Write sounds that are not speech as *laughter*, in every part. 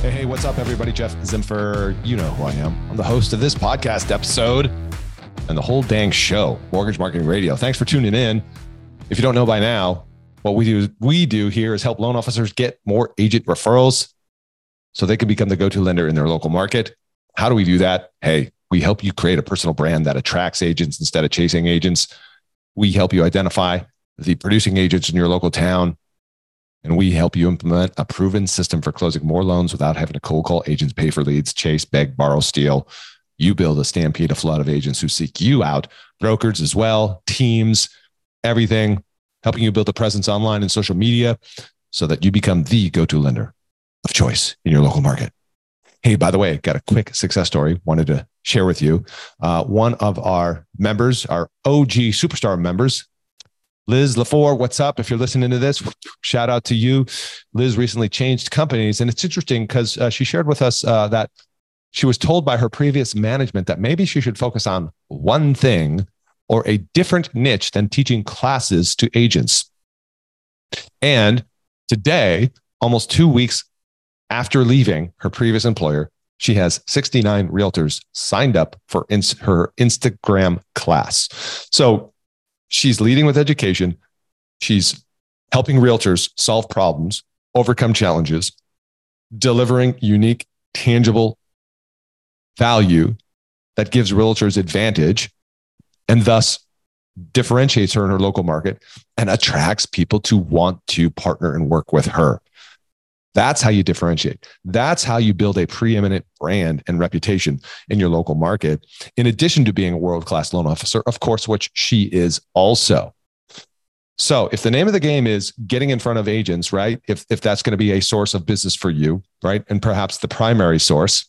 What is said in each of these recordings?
Hey, hey, what's up, everybody? Jeff Zimfer. You know who I am. I'm the host of this podcast episode and the whole dang show, Mortgage Marketing Radio. Thanks for tuning in. If you don't know by now, what we do we do here is help loan officers get more agent referrals so they can become the go-to lender in their local market. How do we do that? Hey, we help you create a personal brand that attracts agents instead of chasing agents. We help you identify the producing agents in your local town and we help you implement a proven system for closing more loans without having to cold call agents, pay for leads, chase, beg, borrow, steal. You build a stampede, a flood of agents who seek you out, brokers as well, teams, everything, helping you build a presence online and social media so that you become the go to lender of choice in your local market. Hey, by the way, got a quick success story wanted to share with you. Uh, one of our members, our OG superstar members, Liz LaFour, what's up? If you're listening to this, shout out to you. Liz recently changed companies. And it's interesting because uh, she shared with us uh, that she was told by her previous management that maybe she should focus on one thing or a different niche than teaching classes to agents. And today, almost two weeks after leaving her previous employer, she has 69 realtors signed up for ins- her Instagram class. So she's leading with education. She's helping realtors solve problems, overcome challenges, delivering unique, tangible value that gives realtors advantage and thus differentiates her in her local market and attracts people to want to partner and work with her. That's how you differentiate. That's how you build a preeminent brand and reputation in your local market, in addition to being a world class loan officer, of course, which she is also. So, if the name of the game is getting in front of agents, right? If, if that's going to be a source of business for you, right? And perhaps the primary source,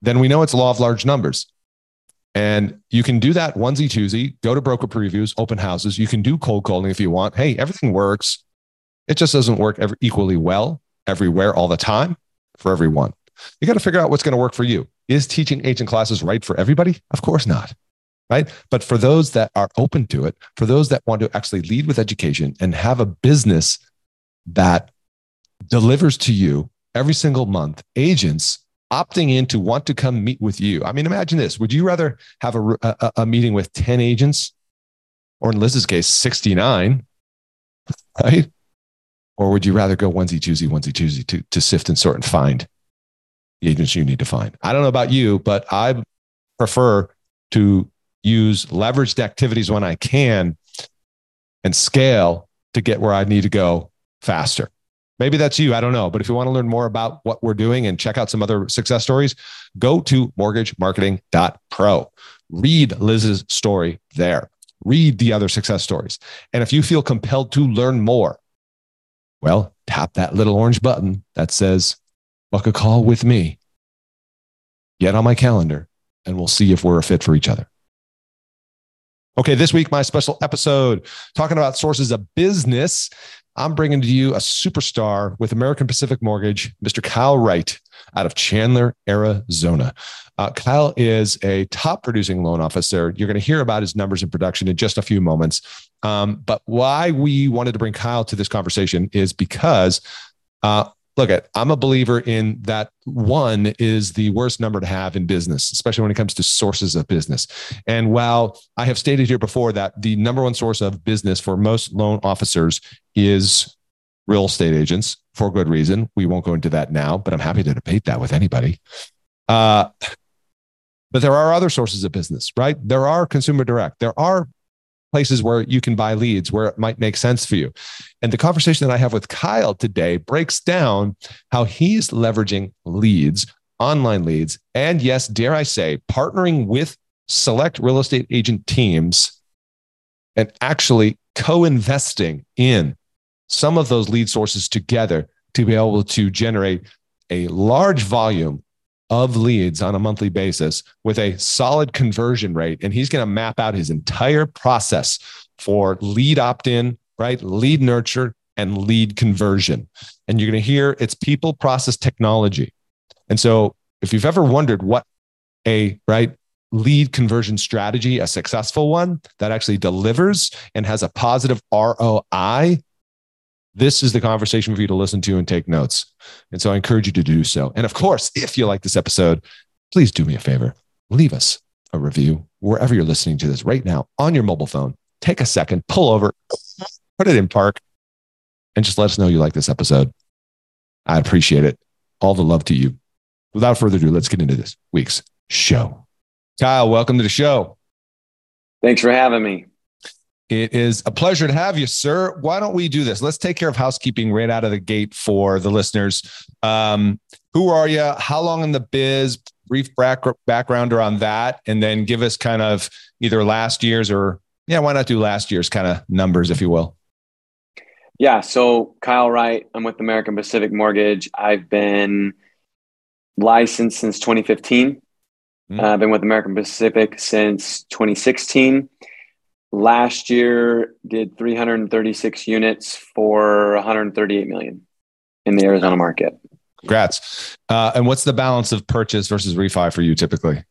then we know it's law of large numbers. And you can do that onesie twosie, go to broker previews, open houses. You can do cold calling if you want. Hey, everything works. It just doesn't work every, equally well everywhere all the time for everyone. You got to figure out what's going to work for you. Is teaching agent classes right for everybody? Of course not. Right. But for those that are open to it, for those that want to actually lead with education and have a business that delivers to you every single month, agents opting in to want to come meet with you. I mean, imagine this. Would you rather have a, a, a meeting with 10 agents or in Liz's case, 69, *laughs* right? Or would you rather go onesie, twosie, onesie, twosie to, to sift and sort and find the agents you need to find? I don't know about you, but I prefer to use leveraged activities when I can and scale to get where I need to go faster. Maybe that's you. I don't know. But if you want to learn more about what we're doing and check out some other success stories, go to mortgagemarketing.pro. Read Liz's story there. Read the other success stories. And if you feel compelled to learn more, well, tap that little orange button that says, book a call with me. Get on my calendar, and we'll see if we're a fit for each other. Okay, this week, my special episode talking about sources of business. I'm bringing to you a superstar with American Pacific Mortgage, Mr. Kyle Wright out of Chandler, Arizona. Uh, Kyle is a top producing loan officer. You're going to hear about his numbers in production in just a few moments. Um, but why we wanted to bring Kyle to this conversation is because uh, look at i'm a believer in that one is the worst number to have in business especially when it comes to sources of business and while i have stated here before that the number one source of business for most loan officers is real estate agents for good reason. We won't go into that now but i'm happy to debate that with anybody. Uh, but there are other sources of business right? There are consumer direct. There are places where you can buy leads where it might make sense for you. And the conversation that I have with Kyle today breaks down how he's leveraging leads, online leads, and yes, dare I say, partnering with select real estate agent teams and actually co investing in some of those lead sources together to be able to generate a large volume of leads on a monthly basis with a solid conversion rate. And he's going to map out his entire process for lead opt in, right? Lead nurture and lead conversion. And you're going to hear it's people, process, technology. And so if you've ever wondered what a right lead conversion strategy, a successful one that actually delivers and has a positive ROI, this is the conversation for you to listen to and take notes. And so I encourage you to do so. And of course, if you like this episode, please do me a favor leave us a review wherever you're listening to this right now on your mobile phone. Take a second, pull over, put it in park, and just let us know you like this episode. I appreciate it. All the love to you. Without further ado, let's get into this week's show. Kyle, welcome to the show. Thanks for having me. It is a pleasure to have you, sir. Why don't we do this? Let's take care of housekeeping right out of the gate for the listeners. Um, who are you? How long in the biz? Brief back, background around that, and then give us kind of either last year's or yeah, why not do last year's kind of numbers, if you will. Yeah. So Kyle Wright, I'm with American Pacific Mortgage. I've been licensed since 2015. Mm-hmm. Uh, I've been with American Pacific since 2016 last year did 336 units for 138 million in the Arizona market. Congrats. Uh, and what's the balance of purchase versus refi for you typically?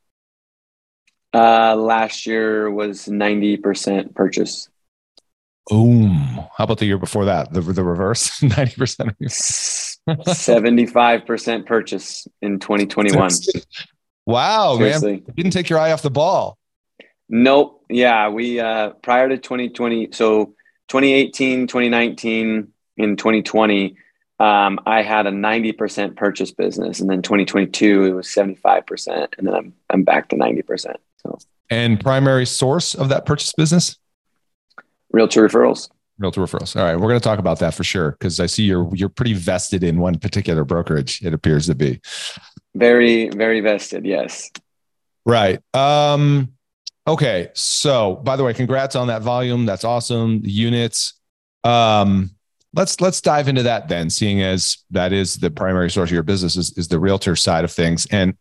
Uh, last year was 90% purchase. Boom. How about the year before that? The, the reverse *laughs* 90%? 75% purchase in 2021. *laughs* Wow, Seriously. man. didn't take your eye off the ball. Nope. Yeah, we uh prior to 2020, so 2018, 2019, in 2020, um, I had a 90% purchase business, and then 2022 it was 75%, and then I'm I'm back to 90%. So and primary source of that purchase business? Realtor referrals. Realtor referrals. All right, we're going to talk about that for sure because I see you're you're pretty vested in one particular brokerage. It appears to be very very vested. Yes. Right. Um, Okay. So by the way, congrats on that volume. That's awesome. The units. Um, let's let's dive into that then, seeing as that is the primary source of your business is, is the realtor side of things. And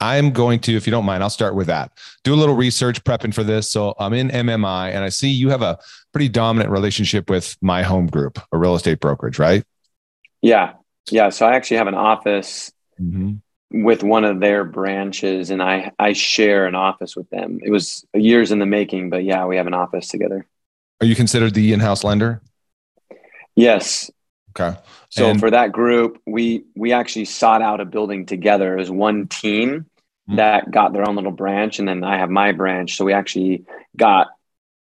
I'm going to, if you don't mind, I'll start with that. Do a little research prepping for this. So I'm in MMI and I see you have a pretty dominant relationship with my home group, a real estate brokerage, right? Yeah. Yeah. So I actually have an office mm-hmm with one of their branches and I I share an office with them. It was years in the making, but yeah, we have an office together. Are you considered the in-house lender? Yes. Okay. So and- for that group, we we actually sought out a building together as one team mm-hmm. that got their own little branch and then I have my branch, so we actually got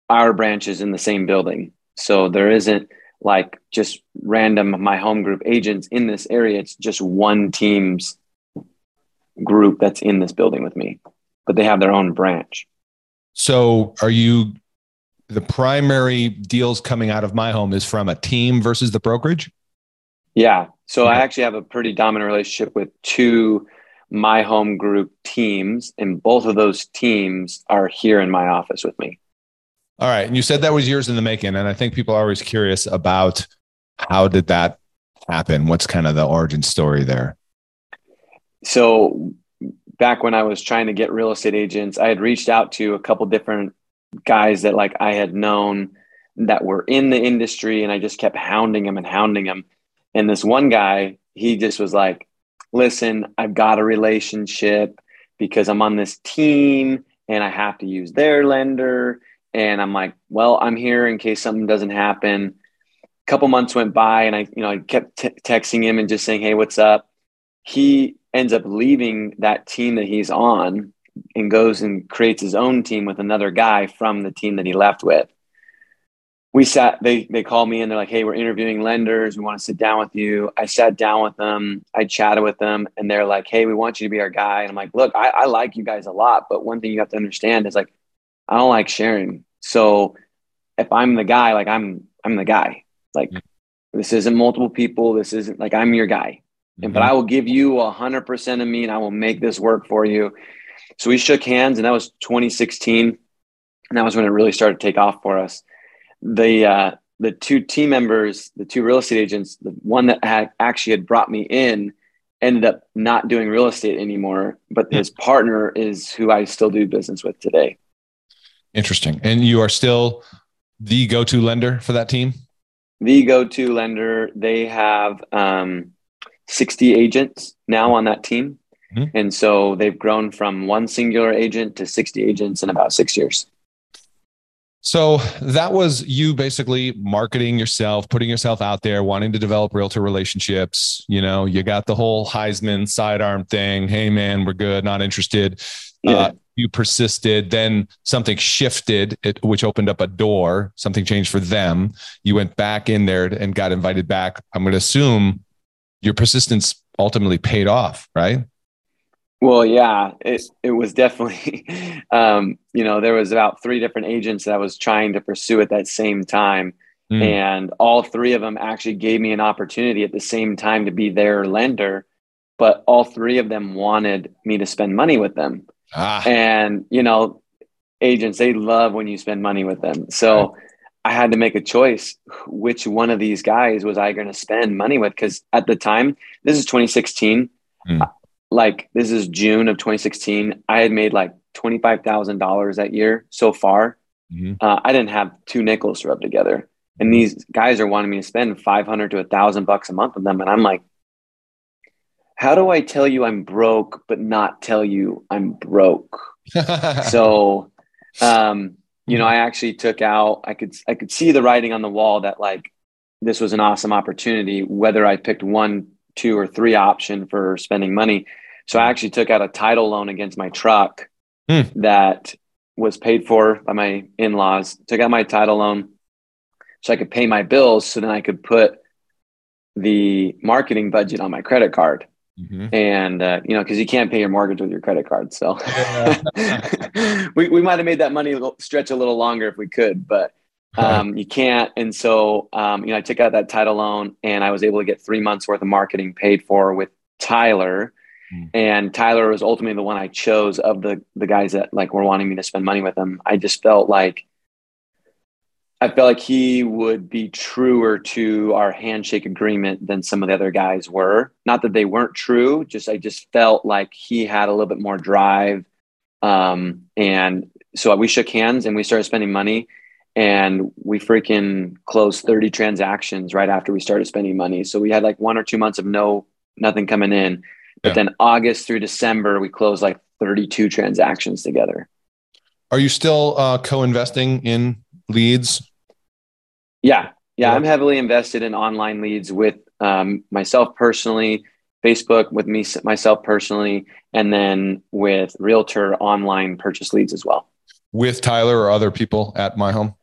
our branches in the same building. So there isn't like just random my home group agents in this area. It's just one team's group that's in this building with me, but they have their own branch. So are you the primary deals coming out of my home is from a team versus the brokerage? Yeah. So I actually have a pretty dominant relationship with two my home group teams, and both of those teams are here in my office with me. All right. And you said that was years in the making. And I think people are always curious about how did that happen? What's kind of the origin story there? So back when I was trying to get real estate agents, I had reached out to a couple different guys that like I had known that were in the industry and I just kept hounding them and hounding them. And this one guy, he just was like, listen, I've got a relationship because I'm on this team and I have to use their lender. And I'm like, well, I'm here in case something doesn't happen. A couple months went by and I, you know, I kept t- texting him and just saying, Hey, what's up? He ends up leaving that team that he's on and goes and creates his own team with another guy from the team that he left with. We sat, they, they called me and they're like, Hey, we're interviewing lenders. We want to sit down with you. I sat down with them. I chatted with them and they're like, Hey, we want you to be our guy. And I'm like, look, I, I like you guys a lot, but one thing you have to understand is like, I don't like sharing. So if I'm the guy, like I'm, I'm the guy. Like mm-hmm. this isn't multiple people. This isn't like I'm your guy. Mm-hmm. But I will give you a hundred percent of me and I will make this work for you. So we shook hands and that was 2016. And that was when it really started to take off for us. The uh the two team members, the two real estate agents, the one that had actually had brought me in ended up not doing real estate anymore, but his partner is who I still do business with today. Interesting. And you are still the go-to lender for that team? The go-to lender. They have um, 60 agents now on that team. Mm-hmm. And so they've grown from one singular agent to 60 agents in about six years. So that was you basically marketing yourself, putting yourself out there, wanting to develop realtor relationships. You know, you got the whole Heisman sidearm thing. Hey, man, we're good, not interested. Yeah. Uh, you persisted then something shifted it, which opened up a door something changed for them you went back in there and got invited back i'm going to assume your persistence ultimately paid off right well yeah it, it was definitely *laughs* um, you know there was about three different agents that i was trying to pursue at that same time mm. and all three of them actually gave me an opportunity at the same time to be their lender but all three of them wanted me to spend money with them Ah. And, you know, agents, they love when you spend money with them. So right. I had to make a choice. Which one of these guys was I going to spend money with? Because at the time, this is 2016. Mm. Like, this is June of 2016. I had made like $25,000 that year so far. Mm-hmm. Uh, I didn't have two nickels to rub together. And mm-hmm. these guys are wanting me to spend 500 to a thousand bucks a month with them. And I'm like, how do I tell you I'm broke, but not tell you I'm broke? *laughs* so, um, you know, I actually took out, I could, I could see the writing on the wall that like, this was an awesome opportunity, whether I picked one, two or three option for spending money. So I actually took out a title loan against my truck mm. that was paid for by my in-laws, took out my title loan so I could pay my bills. So then I could put the marketing budget on my credit card. Mm-hmm. And uh, you know, because you can't pay your mortgage with your credit card, so *laughs* we we might have made that money stretch a little longer if we could, but um, you can't. And so, um, you know, I took out that title loan, and I was able to get three months worth of marketing paid for with Tyler. Mm. And Tyler was ultimately the one I chose of the the guys that like were wanting me to spend money with them. I just felt like I felt like he would be truer to our handshake agreement than some of the other guys were. Not that they weren't true, just I just felt like he had a little bit more drive. Um, and so we shook hands and we started spending money and we freaking closed 30 transactions right after we started spending money. So we had like one or two months of no nothing coming in. But yeah. then August through December, we closed like 32 transactions together. Are you still uh, co-investing in leads yeah, yeah, I'm heavily invested in online leads with um, myself personally, Facebook with me myself personally, and then with Realtor online purchase leads as well. With Tyler or other people at my home?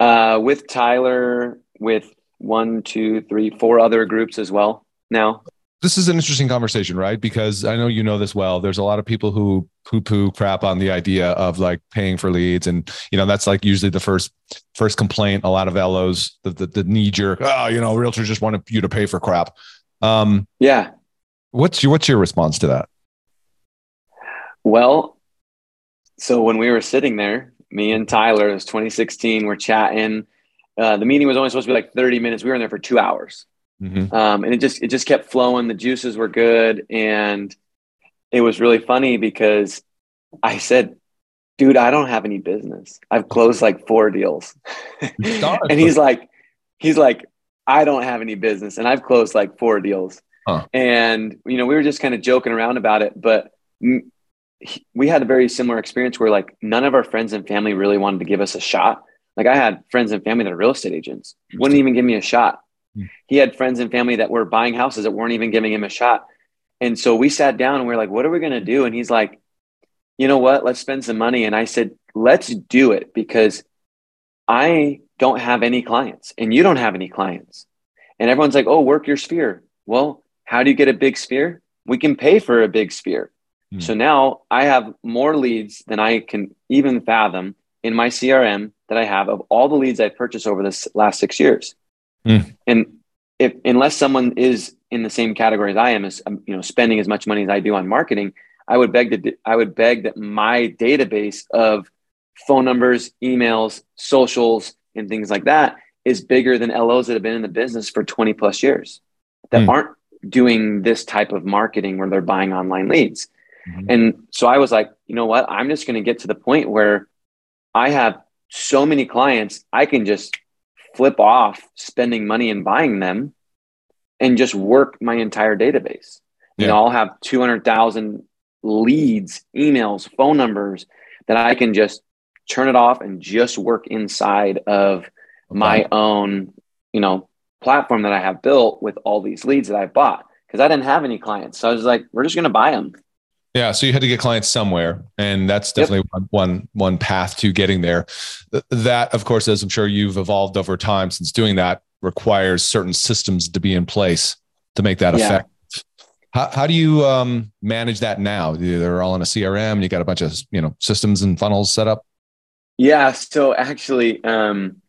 Uh, with Tyler, with one, two, three, four other groups as well now this is an interesting conversation, right? Because I know you know this well. There's a lot of people who poo poo crap on the idea of like paying for leads. And, you know, that's like usually the first, first complaint. A lot of LOs, the, the, the knee jerk, oh, you know, realtors just want you to pay for crap. Um, yeah. What's your, what's your response to that? Well, so when we were sitting there, me and Tyler, it was 2016, we're chatting. Uh, the meeting was only supposed to be like 30 minutes. We were in there for two hours. Mm-hmm. Um, and it just it just kept flowing. The juices were good, and it was really funny because I said, "Dude, I don't have any business. I've closed like four deals," *laughs* and he's like, "He's like, I don't have any business, and I've closed like four deals." Huh. And you know, we were just kind of joking around about it, but we had a very similar experience where like none of our friends and family really wanted to give us a shot. Like I had friends and family that are real estate agents, wouldn't even give me a shot. Mm. He had friends and family that were buying houses that weren't even giving him a shot. And so we sat down and we are like, what are we going to do? And he's like, you know what? Let's spend some money. And I said, let's do it because I don't have any clients and you don't have any clients. And everyone's like, oh, work your sphere. Well, how do you get a big sphere? We can pay for a big sphere. Hmm. So now I have more leads than I can even fathom in my CRM that I have of all the leads I've purchased over this last six years. Hmm. And if unless someone is in the same category as I am, as um, you know, spending as much money as I do on marketing, I would beg that I would beg that my database of phone numbers, emails, socials, and things like that is bigger than LOs that have been in the business for 20 plus years that mm. aren't doing this type of marketing where they're buying online leads. Mm-hmm. And so I was like, you know what? I'm just going to get to the point where I have so many clients, I can just flip off spending money and buying them and just work my entire database. Yeah. You know, I'll have 200,000 leads, emails, phone numbers that I can just turn it off and just work inside of okay. my own, you know, platform that I have built with all these leads that I bought because I didn't have any clients. So I was like, we're just going to buy them. Yeah, so you had to get clients somewhere, and that's definitely yep. one one path to getting there. That, of course, as I'm sure you've evolved over time since doing that, requires certain systems to be in place to make that yeah. effective. How, how do you um, manage that now? They're all in a CRM. You got a bunch of you know systems and funnels set up. Yeah. So actually, um,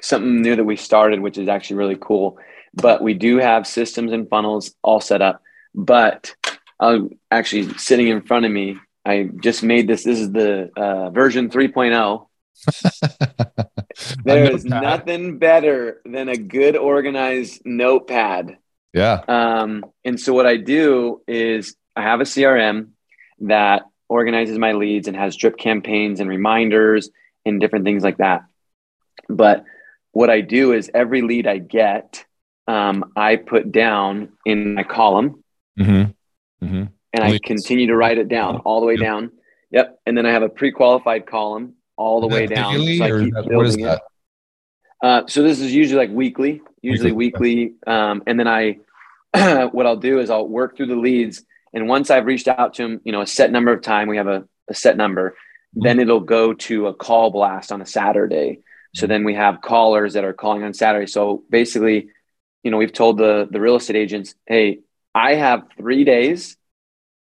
something new that we started, which is actually really cool. But we do have systems and funnels all set up. But uh, actually, sitting in front of me, I just made this. This is the uh, version 3.0. *laughs* there is nothing better than a good organized notepad yeah. Um, and so what I do is I have a CRM that organizes my leads and has drip campaigns and reminders and different things like that. But what I do is every lead I get, um, I put down in my column. Mm-hmm. Mm-hmm. And I continue to write it down all the way yep. down. Yep. And then I have a pre-qualified column all the way down. So I keep building it. Uh, so this is usually like weekly, usually weekly. Um, and then I, *clears throat* what I'll do is I'll work through the leads. And once I've reached out to them, you know, a set number of time, we have a, a set number, mm-hmm. then it'll go to a call blast on a Saturday. So then we have callers that are calling on Saturday. So basically, you know, we've told the, the real estate agents, Hey, I have three days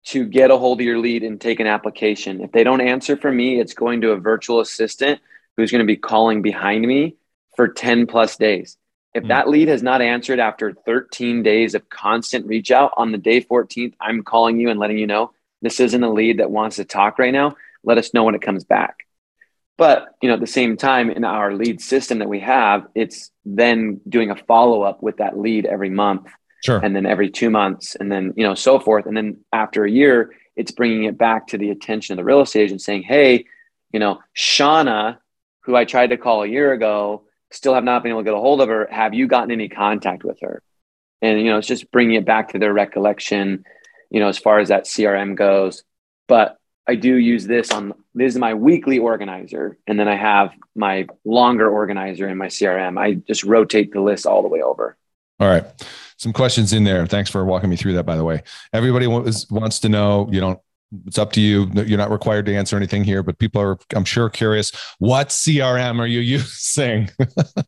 to get a hold of your lead and take an application. If they don't answer for me, it's going to a virtual assistant who's going to be calling behind me for 10 plus days. If hmm. that lead has not answered after 13 days of constant reach out on the day 14th, I'm calling you and letting you know this isn't a lead that wants to talk right now. Let us know when it comes back. But you know, at the same time, in our lead system that we have, it's then doing a follow up with that lead every month, sure. and then every two months, and then you know, so forth. And then after a year, it's bringing it back to the attention of the real estate agent, saying, "Hey, you know, Shauna, who I tried to call a year ago, still have not been able to get a hold of her. Have you gotten any contact with her? And, you know, it's just bringing it back to their recollection, you know, as far as that CRM goes. But I do use this on this is my weekly organizer. And then I have my longer organizer in my CRM. I just rotate the list all the way over. All right. Some questions in there. Thanks for walking me through that, by the way. Everybody wants, wants to know, you don't it's up to you. You're not required to answer anything here, but people are, I'm sure, curious. What CRM are you *laughs* using?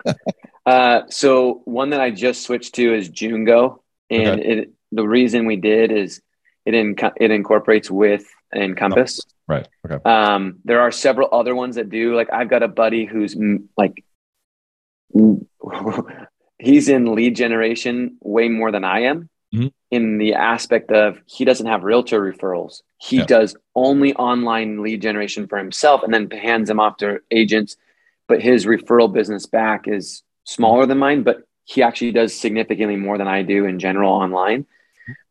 *laughs* uh, so one that I just switched to is Jungo, and okay. it, the reason we did is it in, it incorporates with Encompass. Oh, right. Okay. Um, there are several other ones that do. Like I've got a buddy who's like he's in lead generation way more than I am mm-hmm. in the aspect of he doesn't have realtor referrals. He yeah. does only online lead generation for himself and then hands them off to agents. But his referral business back is smaller than mine, but he actually does significantly more than I do in general online.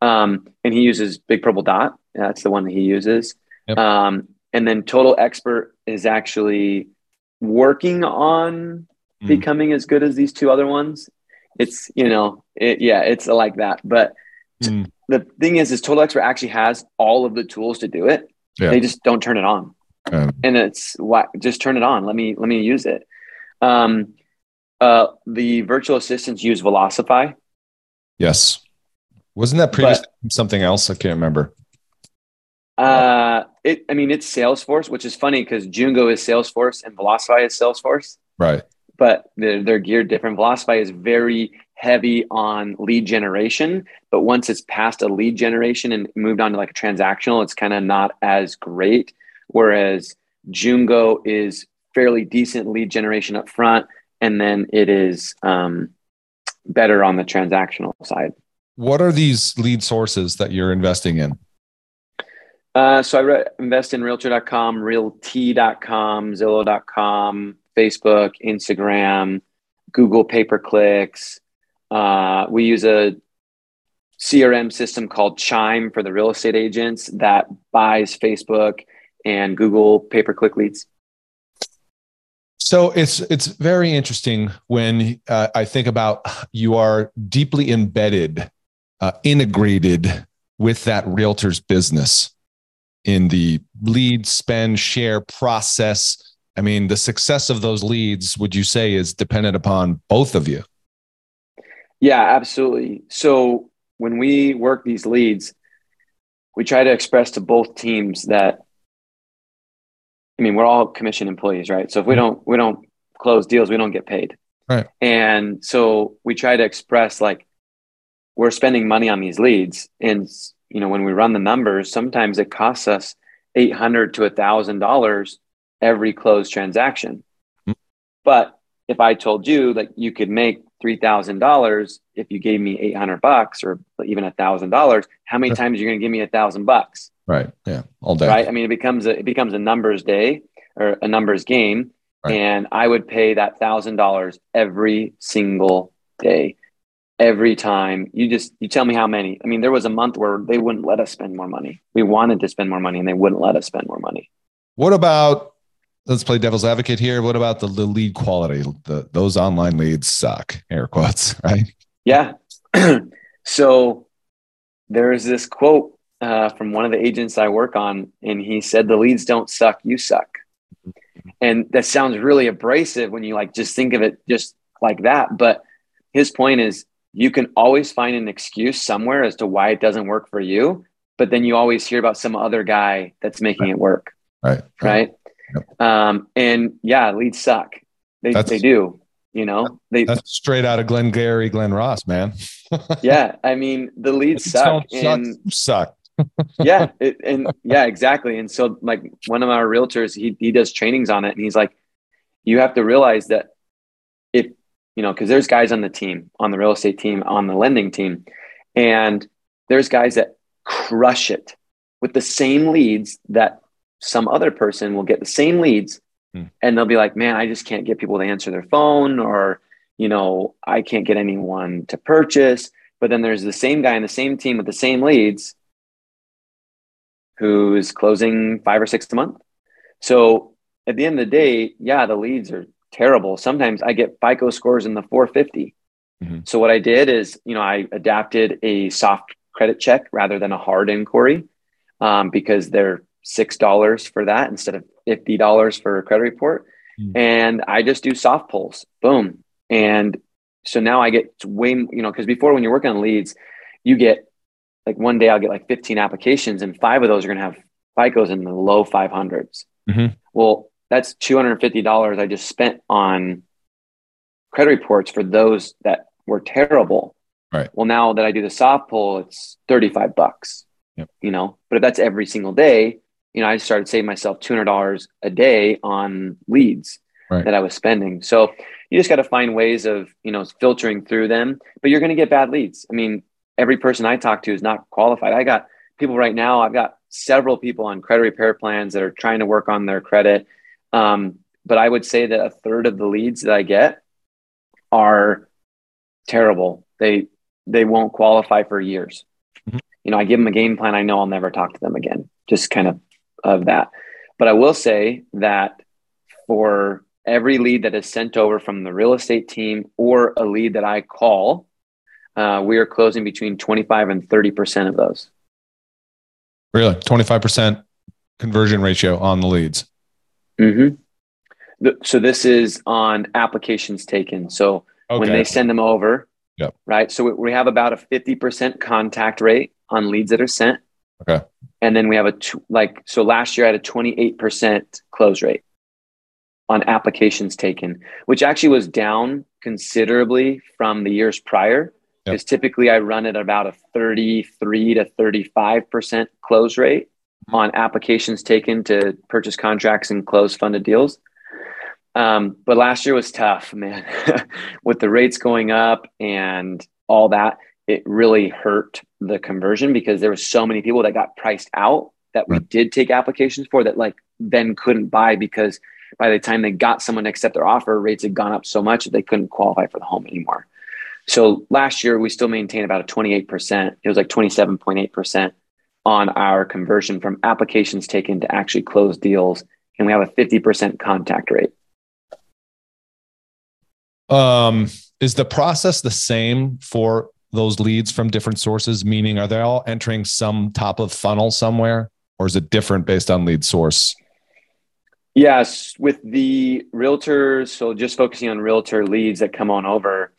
Um, and he uses Big Purple Dot. That's the one that he uses. Yep. Um, and then Total Expert is actually working on mm. becoming as good as these two other ones it's you know it, yeah it's like that but mm. the thing is is total expert actually has all of the tools to do it yeah. they just don't turn it on um, and it's why just turn it on let me let me use it Um, uh, the virtual assistants use Velocify. Yes. Wasn't that previously something else? I can't remember. Uh, it. I mean, it's Salesforce, which is funny because Jungo is Salesforce and Velocify is Salesforce. Right. But they're, they're geared different. Velocify is very heavy on lead generation, but once it's past a lead generation and moved on to like a transactional, it's kind of not as great. Whereas Jungo is fairly decent lead generation up front, and then it is um, better on the transactional side. What are these lead sources that you're investing in? Uh, so I re- invest in realtor.com, realty.com, zillow.com, Facebook, Instagram, Google pay per clicks. Uh, we use a CRM system called Chime for the real estate agents that buys Facebook and Google pay per click leads. So it's it's very interesting when uh, I think about you are deeply embedded, uh, integrated with that realtor's business in the lead spend share process. I mean, the success of those leads, would you say, is dependent upon both of you? Yeah, absolutely. So when we work these leads, we try to express to both teams that I mean, we're all commission employees, right? So if we mm-hmm. don't we don't close deals, we don't get paid. Right. And so we try to express like we're spending money on these leads and you know when we run the numbers sometimes it costs us 800 to a thousand dollars every closed transaction. Mm-hmm. but if i told you that you could make $3000 if you gave me 800 bucks or even a thousand dollars how many times are you going to give me a thousand bucks? Right yeah all day. Right? I mean it becomes a it becomes a numbers day or a numbers game. Right. and i would pay that thousand dollars every single day. Every time. You just you tell me how many. I mean there was a month where they wouldn't let us spend more money. We wanted to spend more money and they wouldn't let us spend more money. What about let's play devil's advocate here. What about the, the lead quality? The, those online leads suck air quotes *laughs* right? Yeah. *clears throat* So there is this quote uh, from one of the agents i work on and he said the leads don't suck you suck. And that sounds really abrasive when you like just think of it just like that but his point is you can always find an excuse somewhere as to why it doesn't work for you but then you always hear about some other guy that's making right. it work. Right. Right yep. um, and yeah leads suck. They, they do you know? They that's straight out of Glengarry Glen Ross man. *laughs* Yeah i mean the leads suck and suck. *laughs* Yeah it, and yeah exactly. And so like one of our realtors he, he does trainings on it and he's like you have to realize that if you know, because there's guys on the team, on the real estate team, on the lending team, and there's guys that crush it with the same leads that some other person will get the same leads hmm. and they'll be like, man, I just can't get people to answer their phone or, you know, I can't get anyone to purchase. But then there's the same guy in the same team with the same leads who's closing five or six a month. So at the end of the day, yeah, the leads are terrible. Sometimes I get FICO scores in the 450. Mm-hmm. So what I did is, you know, I adapted a soft credit check rather than a hard inquiry um, because they're six dollars for that instead of fifty dollars for a credit report. Mm-hmm. And I just do soft pulls, boom. And so now I get way, you know, because before when you're working on leads, you get like one day I'll get like 15 applications, and five of those are going to have FICOs in the low 500s. Mm-hmm. Well, that's $250 I just spent on credit reports for those that were terrible. Right. Well, now that I do the soft pull, it's 35 bucks, yep. you know, but if that's every single day, you know, I started saving myself $200 a day on leads right. that I was spending. So you just got to find ways of, you know, filtering through them, but you're going to get bad leads. I mean, every person I talk to is not qualified. I got people right now, I've got several people on credit repair plans that are trying to work on their credit um, but I would say that a third of the leads that I get are terrible. They they won't qualify for years. Mm-hmm. You know, I give them a game plan. I know I'll never talk to them again. Just kind of of that. But I will say that for every lead that is sent over from the real estate team or a lead that I call, uh, we are closing between 25 and 30% of those. Really? 25% conversion ratio on the leads? Mm-hmm. So this is on applications taken. So okay. when they send them over, yep. right? So we have about a 50% contact rate on leads that are sent. Okay. And then we have a, like, so last year I had a 28% close rate on applications taken, which actually was down considerably from the years prior. Because yep. typically I run at about a 33 to 35% close rate mm-hmm. on applications taken to purchase contracts and close funded deals. Um, but last year was tough, man. *laughs* With the rates going up and all that, it really hurt the conversion because there were so many people that got priced out that we did take applications for that like then couldn't buy because by the time they got someone to accept their offer, rates had gone up so much that they couldn't qualify for the home anymore. So last year we still maintained about a 28%. It was like 27.8% on our conversion from applications taken to actually close deals. And we have a 50% contact rate. Um, is the process the same for those leads from different sources? Meaning, are they all entering some top of funnel somewhere, or is it different based on lead source? Yes, with the realtors, so just focusing on realtor leads that come on over,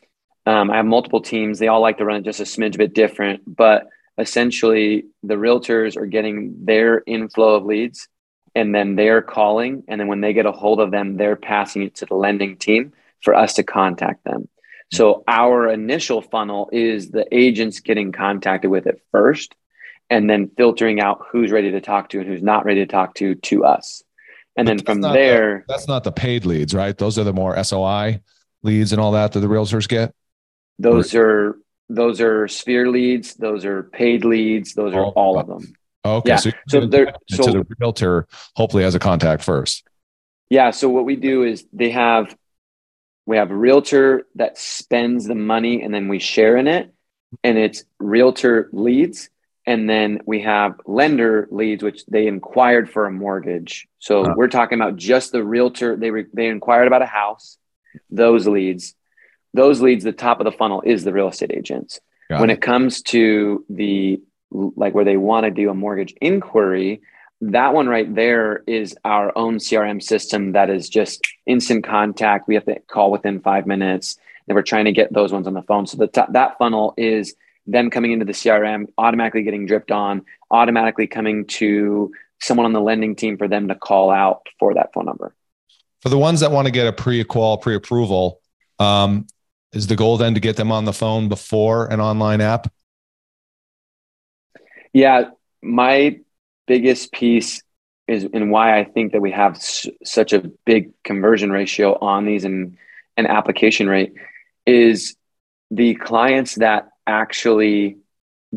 um, I have multiple teams. They all like to run just a smidge bit different, but essentially the realtors are getting their inflow of leads and then they're calling. And then when they get a hold of them, they're passing it to the lending team for us to contact them. So our initial funnel is the agents getting contacted with it first and then filtering out who's ready to talk to and who's not ready to talk to to us. And then from there, the, that's not the paid leads, right? Those are the more SOI leads and all that that the realtors get. Those are those are sphere leads. Those are paid leads. Those are oh, all oh. of them. Okay, yeah. so, so they're so the realtor hopefully has a contact first. Yeah. So what we do is they have we have a realtor that spends the money and then we share in it, and it's realtor leads. And then we have lender leads which they inquired for a mortgage. So we're talking about just the realtor they re, they inquired about a house those leads. Those leads the top of the funnel is the real estate agents. Got when it. it comes to the like where they want to do a mortgage inquiry that one right there is our own crm system that is just instant contact we have to call within five minutes and we're trying to get those ones on the phone so the t- that funnel is them coming into the CRM, automatically getting dripped on, automatically coming to someone on the lending team for them to call out for that phone number. For the ones that want to get a pre-qual, pre-approval, um, is the goal then to get them on the phone before an online app? Yeah, my biggest piece is and why I think that we have s- such a big conversion ratio on these and an application rate is the clients that actually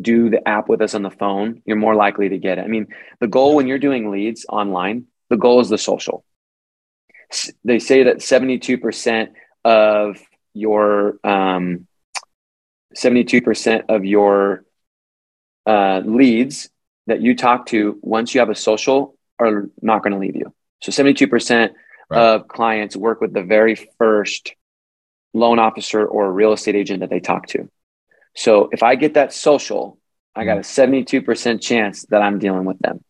do the app with us on the phone, you're more likely to get it. I mean, the goal when you're doing leads online, the goal is the social. They say that 72% of your um, 72% of your uh, leads that you talk to once you have a social are not going to leave you. So 72% right. of clients work with the very first loan officer or real estate agent that they talk to. So if I get that social, I got a mm. 72% chance that I'm dealing with them.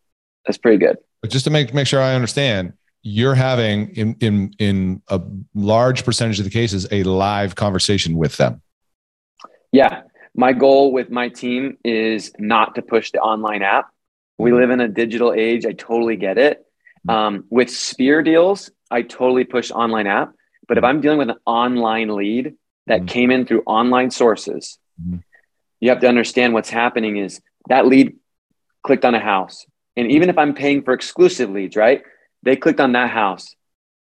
That's pretty good. But just to make, make sure I understand, you're having in, in, in a large percentage of the cases, a live conversation with them. Yeah. My goal with my team is not to push the online app. We live in a digital age. I totally get it. Um, with Sphere deals, I totally push online app. But if I'm dealing with an online lead that mm-hmm. came in through online sources, Mm-hmm. You have to understand what's happening is that lead clicked on a house. And even if I'm paying for exclusive leads, right? They clicked on that house.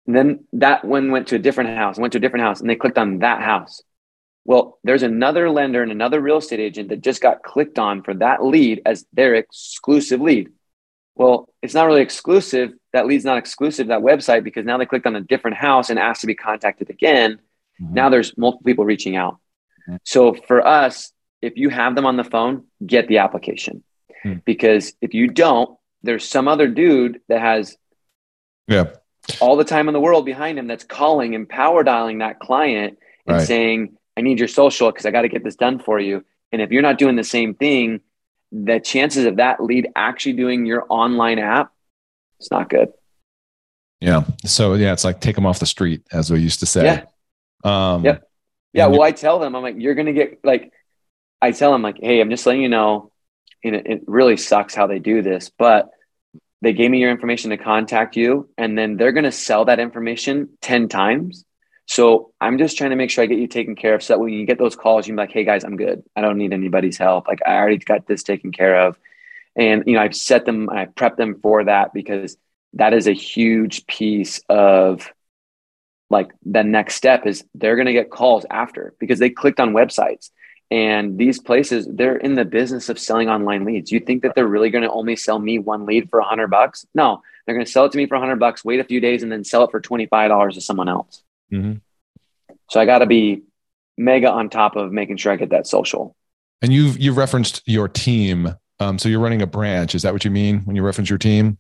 And then that one went to a different house, went to a different house, and they clicked on that house. Well, there's another lender and another real estate agent that just got clicked on for that lead as their exclusive lead. Well, it's not really exclusive. That lead's not exclusive that website because now they clicked on a different house and asked to be contacted again. Mm-hmm. Now there's multiple people reaching out. So for us, if you have them on the phone, get the application. Hmm. Because if you don't, there's some other dude that has yeah all the time in the world behind him that's calling and power dialing that client and right. saying, I need your social because I got to get this done for you. And if you're not doing the same thing, the chances of that lead actually doing your online app, it's not good. Yeah. So yeah, it's like take them off the street, as we used to say. Yeah. Um, Yep. Yeah. Well, I tell them, I'm like, you're going to get like, I tell them like, Hey, I'm just letting you know, and it, it really sucks how they do this, but they gave me your information to contact you and then they're going to sell that information 10 times. So I'm just trying to make sure I get you taken care of so that when you get those calls, you're like, Hey guys, I'm good. I don't need anybody's help. Like I already got this taken care of. And, you know, I've set them, I prep them for that because that is a huge piece of like the next step is they're to get calls after because they clicked on websites and these places they're in the business of selling online leads you think that they're really going to only sell me one lead for a 100 bucks no they're going to sell it to me for a 100 bucks wait a few days and then sell it for $25 to someone else mm-hmm. so i got to be mega on top of making sure i get that social and you've you referenced your team um, so you're running a branch is that what you mean when you reference your team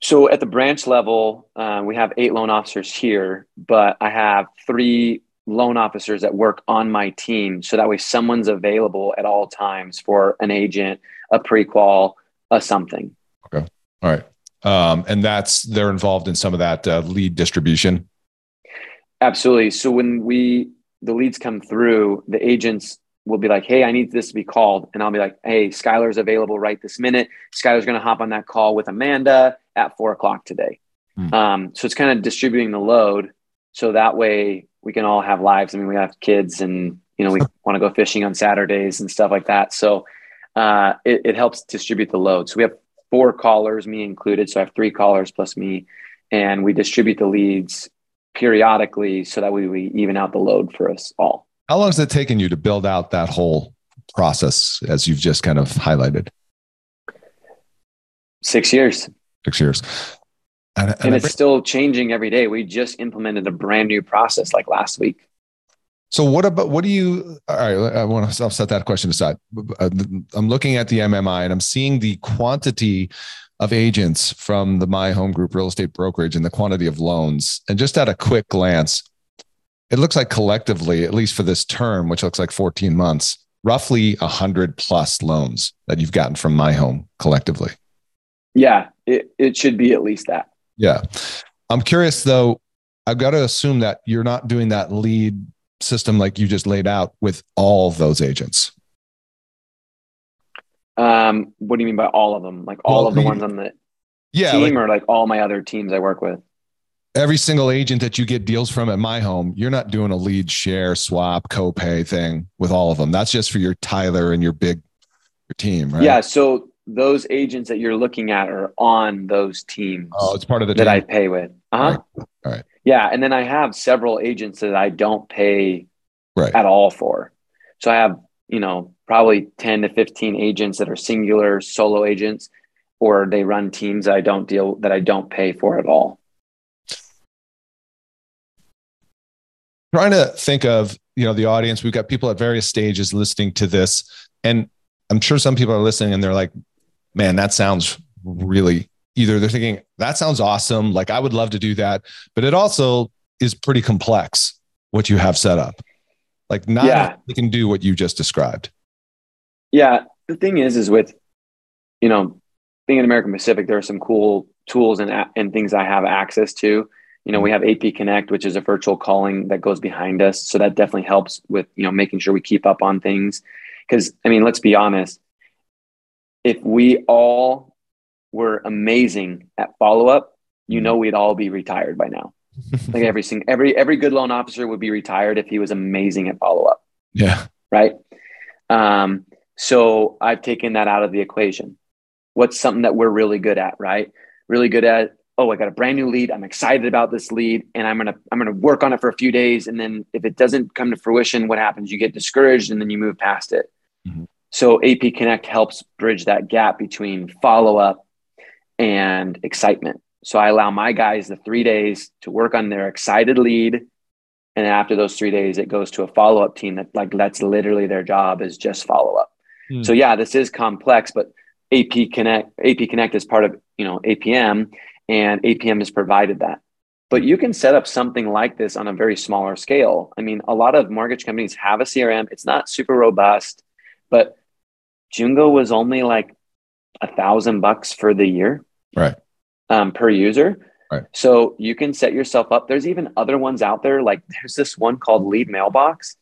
so at the branch level, uh, we have eight loan officers here, but I have three loan officers that work on my team. So that way someone's available at all times for an agent, a pre-qual, a something. Okay. All right. Um, and that's, they're involved in some of that uh, lead distribution. Absolutely. So when we, the leads come through, the agents will be like, Hey, I need this to be called. And I'll be like, Hey, Skylar's available right this minute. Skylar's going to hop on that call with Amanda at four o'clock today. Hmm. Um, so it's kind of distributing the load. So that way we can all have lives. I mean, we have kids and, you know, we want to go fishing on Saturdays and stuff like that. So uh, it, it helps distribute the load. So we have four callers, me included. So I have three callers plus me, and we distribute the leads periodically so that we, we even out the load for us all. How long has it taken you to build out that whole process as you've just kind of highlighted? Six years. Six years. And, and, and it's still changing every day. We just implemented a brand new process like last week. So what about what do you? All right, I want to I'll set that question aside. Uh, I'm looking at the MMI and I'm seeing the quantity of agents from the My Home Group real estate brokerage and the quantity of loans. And just at a quick glance, it looks like collectively, at least for this term, which looks like 14 months, roughly 100 plus loans that you've gotten from My Home collectively. Yeah, it, it should be at least that. Yeah. I'm curious though, I've got to assume that you're not doing that lead system like you just laid out with all of those agents. Um, what do you mean by all of them? Like all well, of the ones on the yeah, team like, or like all my other teams I work with? Every single agent that you get deals from at my home, you're not doing a lead share swap copay thing with all of them. That's just for your Tyler and your big your team, right? Yeah. So those agents that you're looking at are on those teams. Oh, it's part of the that team. I pay with. Uh-huh. All right. all right. Yeah, and then I have several agents that I don't pay right. at all for. So I have, you know, probably 10 to 15 agents that are singular solo agents or they run teams that I don't deal that I don't pay for at all. Trying to think of, you know, the audience, we've got people at various stages listening to this and I'm sure some people are listening and they're like, man, that sounds really either they're thinking that sounds awesome. Like I would love to do that, but it also is pretty complex what you have set up. Like not yeah. can do what you just described. Yeah. The thing is, is with, you know, being in American Pacific, there are some cool tools and, and things I have access to. You know, we have AP Connect, which is a virtual calling that goes behind us. So that definitely helps with, you know, making sure we keep up on things. Cause I mean, let's be honest, if we all were amazing at follow up, you know we'd all be retired by now. *laughs* like every single every every good loan officer would be retired if he was amazing at follow up. Yeah. Right. Um, so I've taken that out of the equation. What's something that we're really good at, right? Really good at, oh, I got a brand new lead. I'm excited about this lead and I'm gonna I'm gonna work on it for a few days. And then if it doesn't come to fruition, what happens? You get discouraged and then you move past it. Mm-hmm. So AP Connect helps bridge that gap between follow up and excitement. So I allow my guys the three days to work on their excited lead. And after those three days, it goes to a follow up team that like that's literally their job is just follow Hmm. So yeah, this is complex, but AP Connect, AP Connect is part of you know APM, and APM has provided that. But you can set up something like this on a very smaller scale. I mean, a lot of mortgage companies have a CRM. It's not super robust, but Jungo was only like a thousand bucks for the year, right? Um, per user. Right. So you can set yourself up. There's even other ones out there. Like there's this one called Lead Mailbox,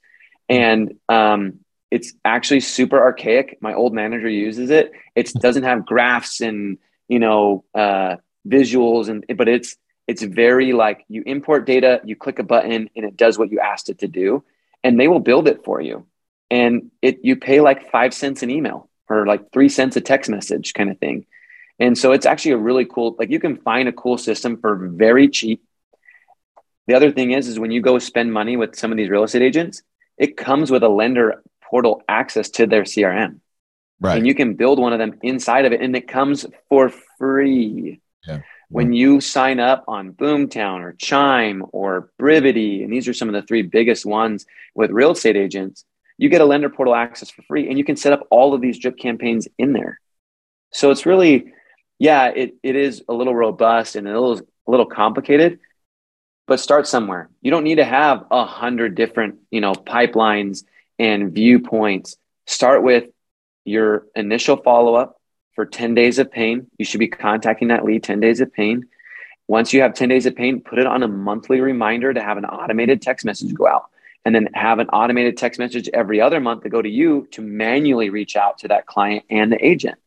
and um, it's actually super archaic. My old manager uses it. It doesn't have graphs and you know uh, visuals, and but it's it's very like you import data, you click a button, and it does what you asked it to do, and they will build it for you. And it you pay like five cents an email or like three cents a text message kind of thing. And so it's actually a really cool, like you can find a cool system for very cheap. The other thing is, is when you go spend money with some of these real estate agents, it comes with a lender portal access to their CRM. Right. And you can build one of them inside of it and it comes for free. Yeah. When you sign up on Boomtown or Chime or Brivity, and these are some of the three biggest ones with real estate agents, you get a lender portal access for free and you can set up all of these drip campaigns in there. So it's really, yeah, it, it is a little robust and a little, a little complicated, but start somewhere. You don't need to have a hundred different, you know, pipelines and viewpoints. Start with your initial follow up for 10 days of pain. You should be contacting that lead 10 days of pain. Once you have 10 days of pain, put it on a monthly reminder to have an automated text message go out and then have an automated text message every other month to go to you to manually reach out to that client and the agent.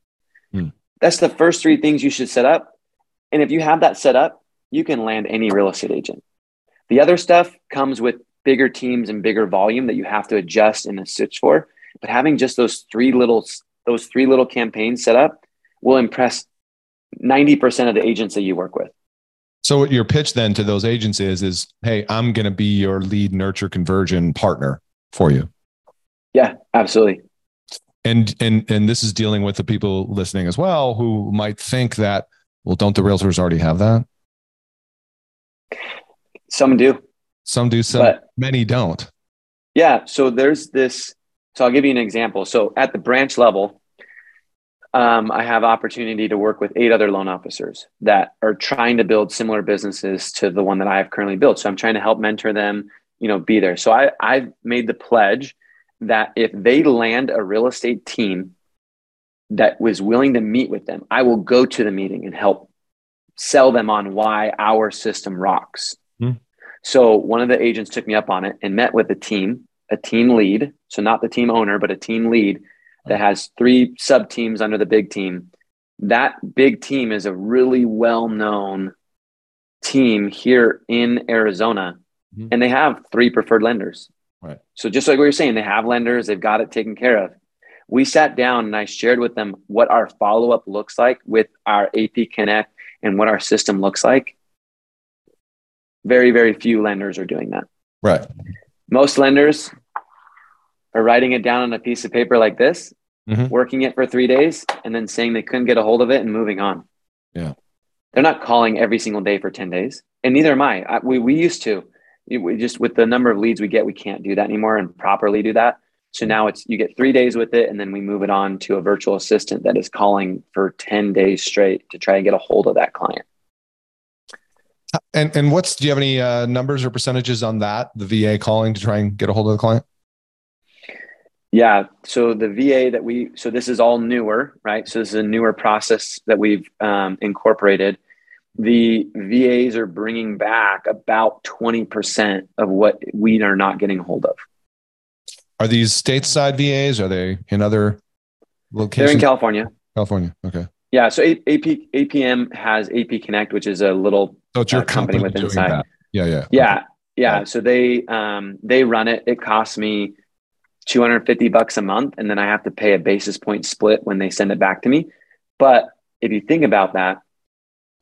Hmm. That's the first three things you should set up. And if you have that set up, you can land any real estate agent. The other stuff comes with bigger teams and bigger volume that you have to adjust and switch for. But having just those three little those three little campaigns set up will impress 90% of the agents that you work with. So your pitch then to those agents is is hey, I'm going to be your lead nurture conversion partner for you. Yeah, absolutely. And and and this is dealing with the people listening as well who might think that well, don't the realtors already have that? Some do. Some do. Some but, many don't. Yeah. So there's this. So I'll give you an example. So at the branch level, um, I have opportunity to work with eight other loan officers that are trying to build similar businesses to the one that I have currently built. So I'm trying to help mentor them, you know, be there. So I, I've made the pledge that if they land a real estate team that was willing to meet with them, I will go to the meeting and help sell them on why our system rocks. Hmm. So one of the agents took me up on it and met with a team, a team lead. So not the team owner, but a team lead that has three sub teams under the big team. That big team is a really well known team here in Arizona, mm-hmm. and they have three preferred lenders. Right. So just like we were saying, they have lenders, they've got it taken care of. We sat down and I shared with them what our follow up looks like with our AP Connect and what our system looks like. Very, very few lenders are doing that. Right. Most lenders are writing it down on a piece of paper like this, mm-hmm. working it for three days, and then saying they couldn't get a hold of it and moving on. Yeah. They're not calling every single day for 10 days. And neither am I. I we, we used to. We just, with the number of leads we get, we can't do that anymore and properly do that. So now it's, you get three days with it, and then we move it on to a virtual assistant that is calling for 10 days straight to try and get a hold of that client. And and what's do you have any uh, numbers or percentages on that? The VA calling to try and get a hold of the client. Yeah. So the VA that we, so this is all newer, right? So this is a newer process that we've um, incorporated. The VAs are bringing back about 20% of what we are not getting a hold of. Are these stateside VAs? Are they in other locations? They're in California. California. Okay. Yeah. So AP, APM has AP Connect, which is a little so it's your uh, company, company with inside. That. Yeah. Yeah. Yeah. Yeah. So they, um, they run it. It costs me 250 bucks a month and then I have to pay a basis point split when they send it back to me. But if you think about that,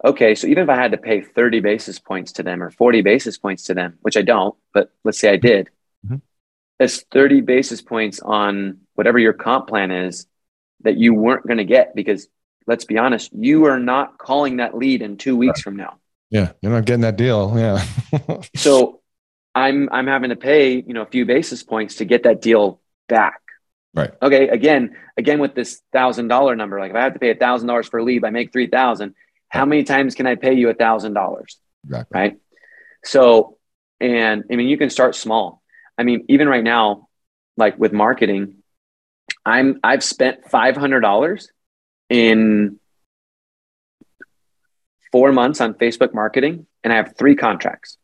okay, so even if I had to pay 30 basis points to them or 40 basis points to them, which I don't, but let's say I did, mm-hmm. that's 30 basis points on whatever your comp plan is that you weren't going to get because let's be honest, you are not calling that lead in two weeks right. from now. Yeah, you're not getting that deal. Yeah. *laughs* so I'm I'm having to pay, you know, a few basis points to get that deal back. Right. Okay. Again, again with this thousand dollar number, like if I have to pay a thousand dollars for a lead, I make three thousand. How many times can I pay you a thousand dollars? Exactly. Right. So, and I mean, you can start small. I mean, even right now, like with marketing, I'm I've spent five hundred dollars in four months on Facebook marketing and I have three contracts.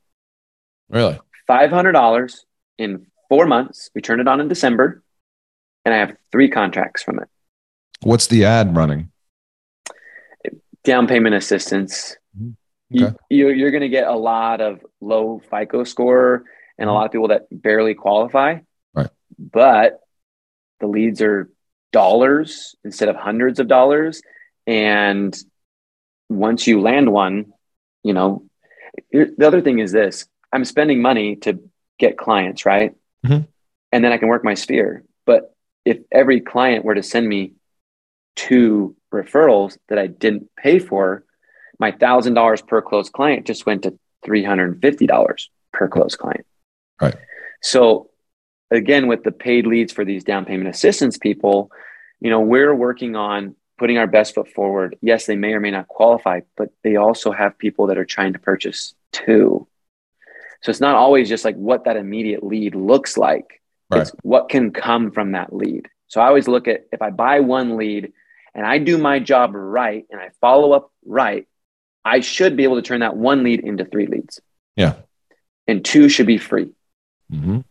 Really? $500 in four months. We turned it on in December and I have three contracts from it. What's the ad running? Down payment assistance. Mm-hmm. Okay. You, you're going to get a lot of low FICO score and a mm-hmm. lot of people that barely qualify. Right. But the leads are dollars instead of hundreds of dollars. And once you land one, you know, the other thing is this I'm spending money to get clients, right? Mm-hmm. And then I can work my sphere. But if every client were to send me two referrals that I didn't pay for, my thousand dollars per closed client just went to three hundred and fifty dollars per closed client. Right. So again, with the paid leads for these down payment assistance people, you know, we're working on putting our best foot forward. Yes, they may or may not qualify, but they also have people that are trying to purchase too. So it's not always just like what that immediate lead looks like. Right. It's what can come from that lead. So I always look at if I buy one lead and I do my job right and I follow up right, I should be able to turn that one lead into three leads. Yeah. And two should be free. Mm-hmm.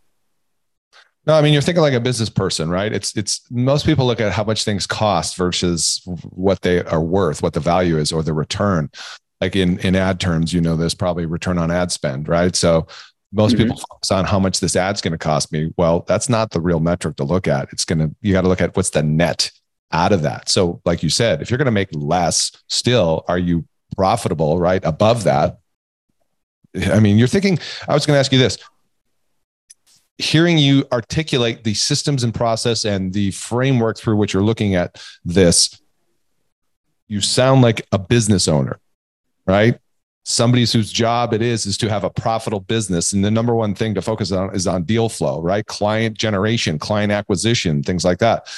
No, I mean you're thinking like a business person, right? It's it's most people look at how much things cost versus what they are worth, what the value is, or the return. Like in in ad terms, you know, there's probably return on ad spend, right? So most mm-hmm. people focus on how much this ad's going to cost me. Well, that's not the real metric to look at. It's going to you got to look at what's the net out of that. So, like you said, if you're going to make less, still, are you profitable? Right above that. I mean, you're thinking. I was going to ask you this: hearing you articulate the systems and process and the framework through which you're looking at this, you sound like a business owner, right? Somebody whose job it is is to have a profitable business, and the number one thing to focus on is on deal flow, right? Client generation, client acquisition, things like that.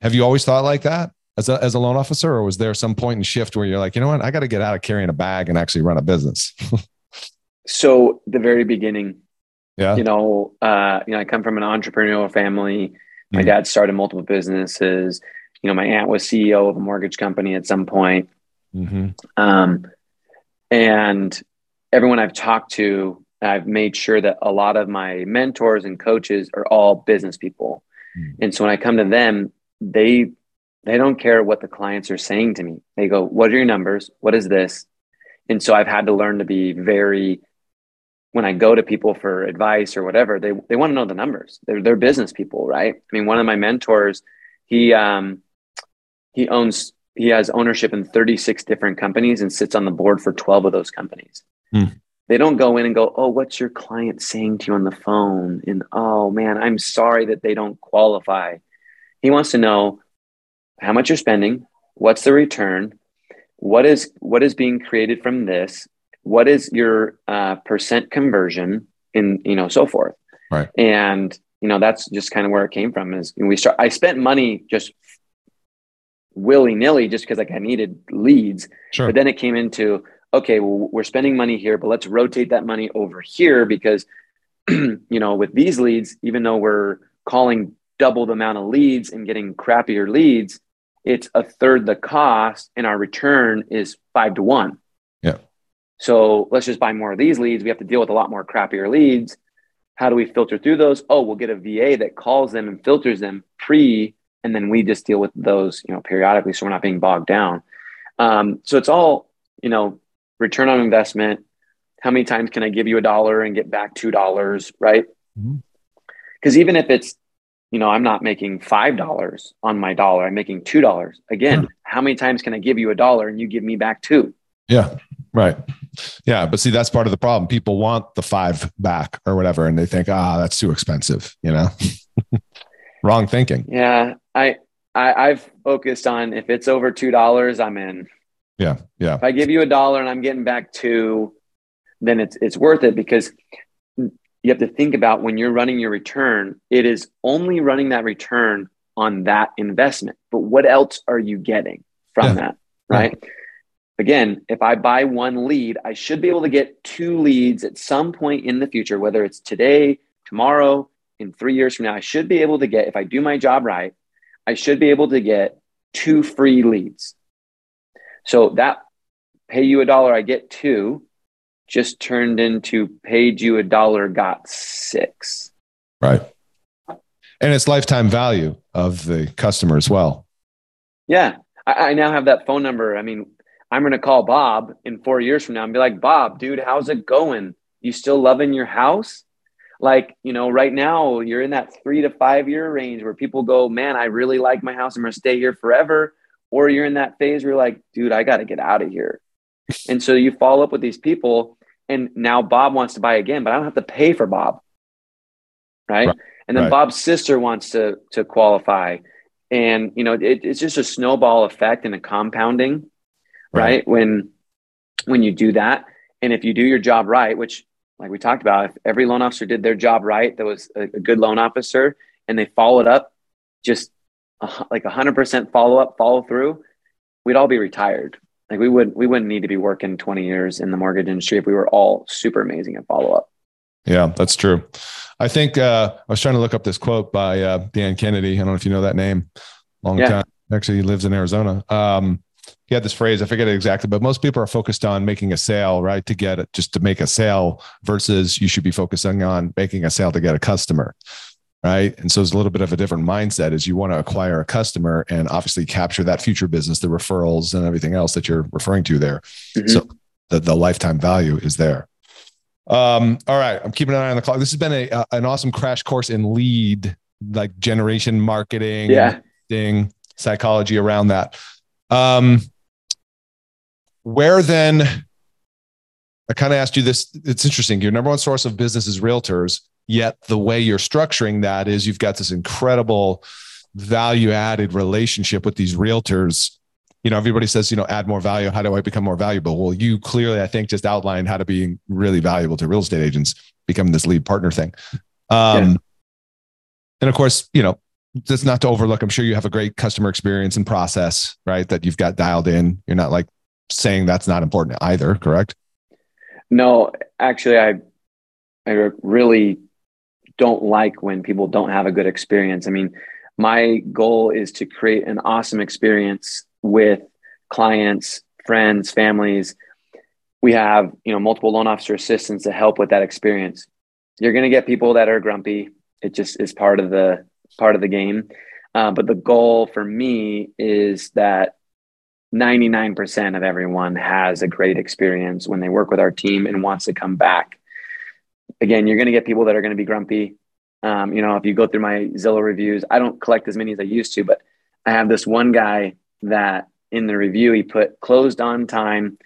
Have you always thought like that as a as a loan officer, or was there some point in shift where you're like, you know what, I got to get out of carrying a bag and actually run a business? *laughs* so the very beginning, yeah. You know, uh, you know, I come from an entrepreneurial family. My mm dad started multiple businesses. You know, my aunt was CEO of a mortgage company at some point. Mm-hmm. Um, and everyone I've talked to, I've made sure that a lot of my mentors and coaches are all business people. mm And so when I come to them, they they don't care what the clients are saying to me. They go, "What are your numbers? What is this?" And so I've had to learn to be very when I go to people for advice or whatever, they they want to know the numbers. They're they're business people, right? I mean, one of my mentors, he um he owns he has ownership in 36 different companies and sits on the board for 12 of those companies. Mm. They don't go in and go, "Oh, what's your client saying to you on the phone?" And, "Oh, man, I'm sorry that they don't qualify." He wants to know how much you're spending, what's the return, what is what is being created from this, what is your uh, percent conversion in you know so forth. Right. And you know that's just kind of where it came from is we start i spent money just willy-nilly just because like i needed leads. Sure. but then it came into okay well we're spending money here but let's rotate that money over here because *clears throat* you know with these leads even though we're calling double the amount of leads and getting crappier leads it's a third the cost and our return is five to one so let's just buy more of these leads. We have to deal with a lot more crappier leads. How do we filter through those? Oh, we'll get a VA that calls them and filters them pre, and then we just deal with those, you know, periodically, so we're not being bogged down. Um, so it's all, you know, return on investment. How many times can I give you a dollar and get back two dollars, right? Because mm-hmm. even if it's, you know, I'm not making five dollars on my dollar, I'm making two dollars. Again, yeah. how many times can I give you a dollar and you give me back two? Yeah. Right. Yeah. But see, that's part of the problem. People want the five back or whatever, and they think, ah, that's too expensive, you know? *laughs* Wrong thinking. Yeah. I, I I've focused on if it's over two dollars, I'm in. Yeah. Yeah. If I give you a dollar and I'm getting back two, then it's it's worth it because you have to think about when you're running your return, it is only running that return on that investment. But what else are you getting from yeah. that? Right. Yeah again, if I buy one lead, I should be able to get two leads at some point in the future, whether it's today, tomorrow, in three years from now. I should be able to get, if I do my job right, I should be able to get two free leads. So that pay you a dollar, I get two, just turned into paid you a dollar, got six. Right. And it's lifetime value of the customer as well. Yeah. I, I now have that phone number. I mean, I'm going to call Bob in four years from now and be like, Bob, dude, how's it going? You still loving your house? Like, you know, right now you're in that three to five year range where people go, man, I really like my house. I'm going to stay here forever. Or you're in that phase where you're like, dude, I got to get out of here. and so you follow up with these people. And now Bob wants to buy again, but I don't have to pay for Bob. Right. right. And then right. Bob's sister wants to, to qualify. And, you know, it, it's just a snowball effect and a compounding right. right? When when you do that, and if you do your job right, which like we talked about, if every loan officer did their job right, that was a, a good loan officer, and they followed up, just a, like a hundred percent follow up, follow through, we'd all be retired. Like we wouldn't, we wouldn't need to be working 20 years in the mortgage industry if we were all super amazing at follow up. Yeah, that's true. I think uh, I was trying to look up this quote by uh, Dan Kennedy. I don't know if you know that name. Long yeah. time. Actually, he lives in Arizona. Um, he had this phrase, I forget it exactly, but most people are focused on making a sale, right? To get it, just to make a sale versus you should be focusing on making a sale to get a customer. Right. And so it's a little bit of a different mindset is you want to acquire a customer and obviously capture that future business, the referrals and everything else that you're referring to there. Mm-hmm. So the, the lifetime value is there. Um, all right. I'm keeping an eye on the clock. This has been a, an awesome crash course in lead, like generation marketing, yeah. thing psychology around that. Um, where then I kind of asked you this. It's interesting. Your number one source of business is realtors, yet the way you're structuring that is you've got this incredible value added relationship with these realtors. You know, everybody says, you know, add more value. How do I become more valuable? Well, you clearly, I think, just outlined how to be really valuable to real estate agents, becoming this lead partner thing. Um, yeah. And of course, you know, that's not to overlook. I'm sure you have a great customer experience and process, right? That you've got dialed in. You're not like saying that's not important either, correct? No, actually, I I really don't like when people don't have a good experience. I mean, my goal is to create an awesome experience with clients, friends, families. We have, you know, multiple loan officer assistants to help with that experience. You're going to get people that are grumpy. It just is part of the part of the game. Uh, but the goal for me is that 99% of everyone has a great experience when they work with our team and wants to come back. Again, you're going to get people that are going to be grumpy. Um, you know, if you go through my Zillow reviews, I don't collect as many as I used to, but I have this one guy that in the review he put closed on time,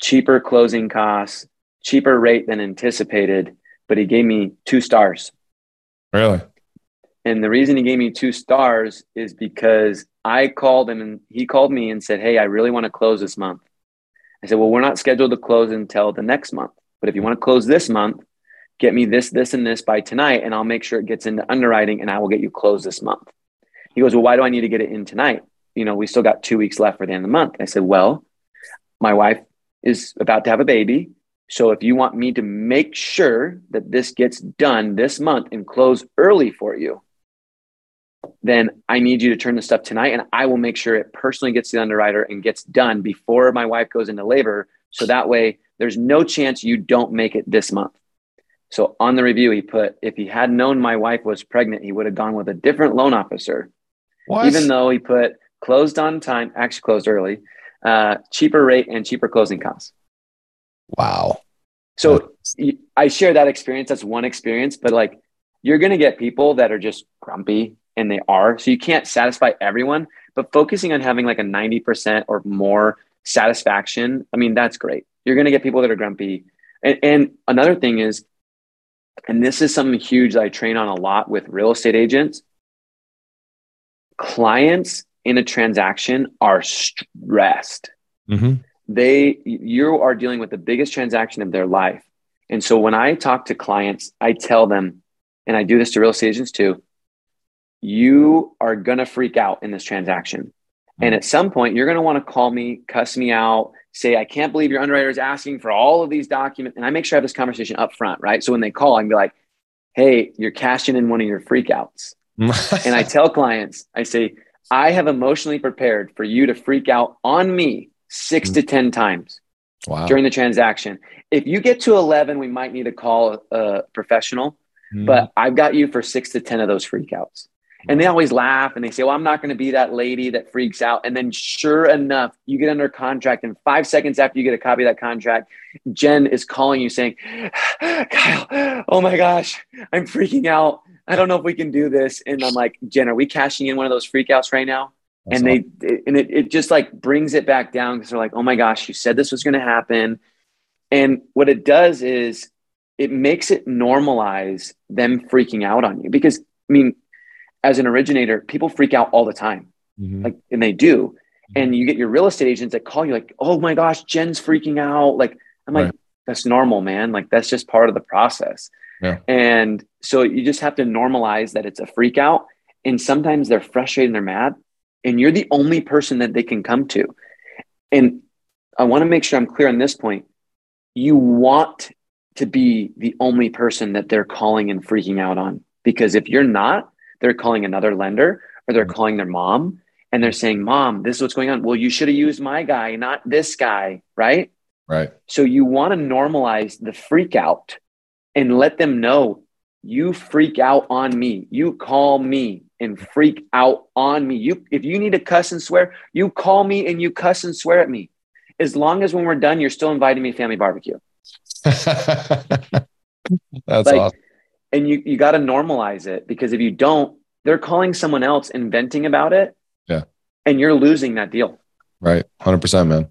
cheaper closing costs, cheaper rate than anticipated, but he gave me two stars. Really? And the reason he gave me two stars is because I called him and he called me and said, Hey, I really want to close this month. I said, Well, we're not scheduled to close until the next month. But if you want to close this month, get me this, this, and this by tonight, and I'll make sure it gets into underwriting and I will get you closed this month. He goes, Well, why do I need to get it in tonight? You know, we still got two weeks left for the end of the month. I said, Well, my wife is about to have a baby. So if you want me to make sure that this gets done this month and close early for you, then I need you to turn the stuff tonight and I will make sure it personally gets to the underwriter and gets done before my wife goes into labor. So that way there's no chance you don't make it this month. So on the review, he put, if he had known my wife was pregnant, he would have gone with a different loan officer. What? Even though he put closed on time, actually closed early, uh, cheaper rate and cheaper closing costs. Wow. So I share that experience. That's one experience, but like you're going to get people that are just grumpy and they are. So you can't satisfy everyone, but focusing on having like a 90% or more satisfaction, I mean, that's great. You're going to get people that are grumpy. And, and another thing is, and this is something huge that I train on a lot with real estate agents. Clients in a transaction are stressed. Mm-hmm. They, you are dealing with the biggest transaction of their life. And so when I talk to clients, I tell them, and I do this to real estate agents too, you are going to freak out in this transaction. And hmm. at some point, you're going to want to call me, cuss me out, say, I can't believe your underwriter is asking for all of these documents. And I make sure I have this conversation up front, right? So when they call, I can be like, hey, you're cashing in one of your freakouts. *laughs* and I tell clients, I say, I have emotionally prepared for you to freak out on me 6 mm-hmm. to 10 times wow. during the transaction. If you get to 11, we might need to call a professional, mm-hmm. but I've got you for six to 10 of those freakouts. And they always laugh and they say, Well, I'm not going to be that lady that freaks out. And then, sure enough, you get under contract. And five seconds after you get a copy of that contract, Jen is calling you saying, *sighs* Kyle, oh my gosh, I'm freaking out. I don't know if we can do this. And I'm like, Jen, are we cashing in one of those freakouts right now? That's and awesome. they, and it, it just like brings it back down because they're like, Oh my gosh, you said this was going to happen. And what it does is it makes it normalize them freaking out on you because, I mean, as an originator, people freak out all the time. Mm-hmm. Like, and they do. Mm-hmm. And you get your real estate agents that call you like, oh my gosh, Jen's freaking out. Like, I'm right. like, that's normal, man. Like, that's just part of the process. Yeah. And so you just have to normalize that it's a freak out. And sometimes they're frustrated and they're mad. And you're the only person that they can come to. And I want to make sure I'm clear on this point. You want to be the only person that they're calling and freaking out on. Because if you're not, they're calling another lender or they're mm. calling their mom and they're saying, Mom, this is what's going on. Well, you should have used my guy, not this guy. Right. Right. So you want to normalize the freak out and let them know you freak out on me. You call me and freak out on me. You if you need to cuss and swear, you call me and you cuss and swear at me. As long as when we're done, you're still inviting me to family barbecue. *laughs* That's like, awesome and you you got to normalize it because if you don't they're calling someone else inventing about it. Yeah. And you're losing that deal. Right. 100% man.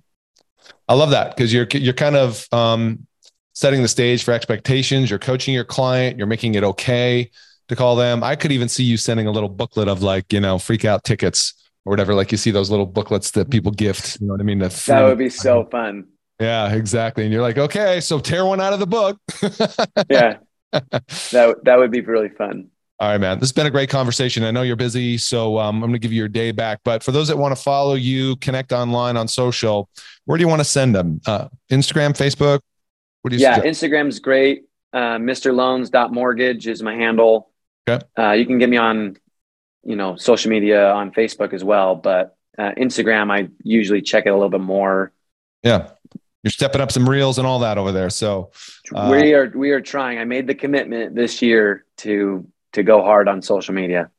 I love that because you're you're kind of um, setting the stage for expectations. You're coaching your client. You're making it okay to call them. I could even see you sending a little booklet of like you know freak out tickets or whatever like you see those little booklets that people gift you know what i mean that, that would be so fun. Yeah exactly. And you're like okay so tear one out of the book. *laughs* Yeah that that would be really fun. All right, man. This has been a great conversation. I know you're busy, so um, I'm going to give you your day back. But for those that want to follow you, connect online on social, where do you want to send them? Uh, Instagram, Facebook? What do you yeah, suggest? Instagram's great. Uh, MrLoans.mortgage is my handle. Okay. Uh, you can get me on, you know, social media on Facebook as well. But uh, Instagram, I usually check it a little bit more. Yeah you're stepping up some reels and all that over there. So uh, we are we are trying. I made the commitment this year to to go hard on social media.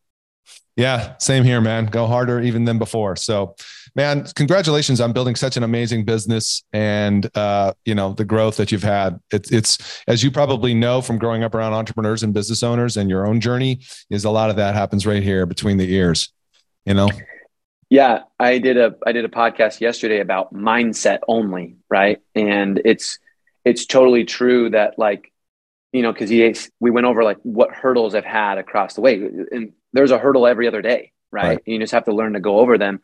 Yeah, same here, man. Go harder even than before. So, man, congratulations on building such an amazing business and uh, you know the growth that you've had. It's it's as you probably know from growing up around entrepreneurs and business owners and your own journey is a lot of that happens right here between the ears. You know. Yeah, I did a I did a podcast yesterday about mindset only, right? And it's it's totally true that like you know because he we went over like what hurdles I've had across the way, and there's a hurdle every other day, right? right. You just have to learn to go over them.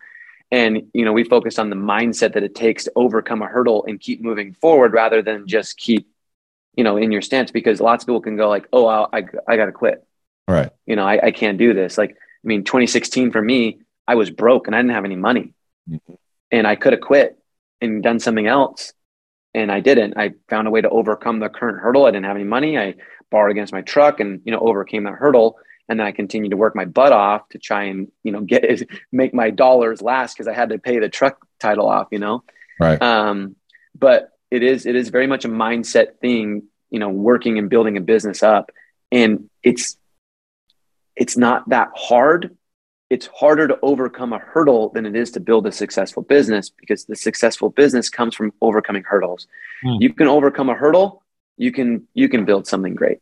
And you know, we focused on the mindset that it takes to overcome a hurdle and keep moving forward rather than just keep, you know, in your stance. Because lots of people can go like, "Oh, I I, I got to quit." Right. You know, I, I can't do this. Like, I mean, 2016 for me, I was broke and I didn't have any money. Mm-hmm. And I could have quit and done something else. And I didn't. I found a way to overcome the current hurdle. I didn't have any money. I borrowed against my truck and, you know, overcame that hurdle. And then I continued to work my butt off to try and, you know, get *laughs* make my dollars last because I had to pay the truck title off, you know? Right. Um, but it is, it is very much a mindset thing, you know, working and building a business up. And it's, it's not that hard it's harder to overcome a hurdle than it is to build a successful business because the successful business comes from overcoming hurdles. Hmm. You can overcome a hurdle, you can you can build something great.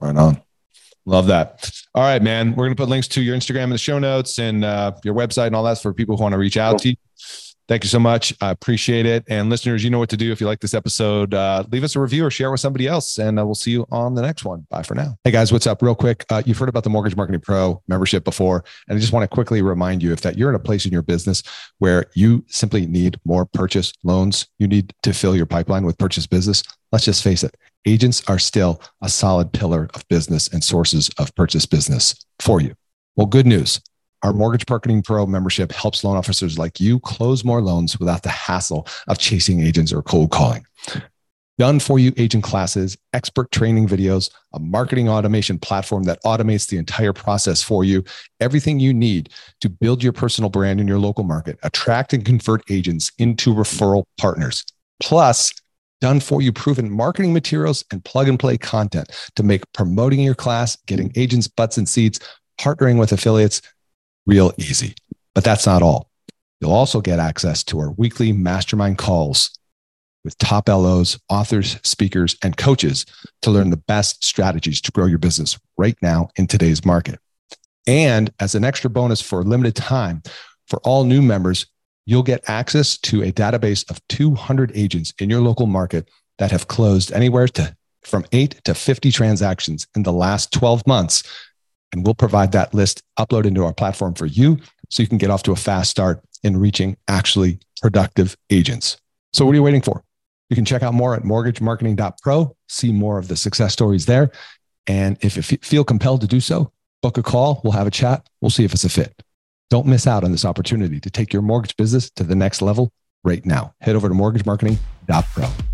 Right on. Love that. All right, man. We're going to put links to your Instagram in the show notes and uh, your website and all that for people who want to reach out cool. to you. Thank you so much. I appreciate it. And listeners, you know what to do if you like this episode. Uh, leave us a review or share with somebody else, and uh, we'll see you on the next one. Bye for now. Hey guys, what's up? Real quick, uh, you've heard about the Mortgage Marketing Pro membership before, and I just want to quickly remind you if that you're in a place in your business where you simply need more purchase loans, you need to fill your pipeline with purchase business. Let's just face it, agents are still a solid pillar of business and sources of purchase business for you. Well, good news. Our Mortgage Marketing Pro membership helps loan officers like you close more loans without the hassle of chasing agents or cold calling. done for you agent classes, expert training videos, a marketing automation platform that automates the entire process for you, everything you need to build your personal brand in your local market, attract and convert agents into referral partners. Plus, done for you proven marketing materials and plug and play content to make promoting your class, getting agents butts and seats, partnering with affiliates real easy. But that's not all. You'll also get access to our weekly mastermind calls with top LOs, authors, speakers, and coaches to learn the best strategies to grow your business right now in today's market. And as an extra bonus for a limited time, for all new members, you'll get access to a database of 200 agents in your local market that have closed anywhere to from 8 to 50 transactions in the last 12 months and we'll provide that list upload into our platform for you so you can get off to a fast start in reaching actually productive agents. So what are you waiting for? You can check out more at mortgagemarketing.pro, see more of the success stories there. And if you feel compelled to do so, book a call. We'll have a chat. We'll see if it's a fit. Don't miss out on this opportunity to take your mortgage business to the next level right now. Head over to mortgagemarketing.pro.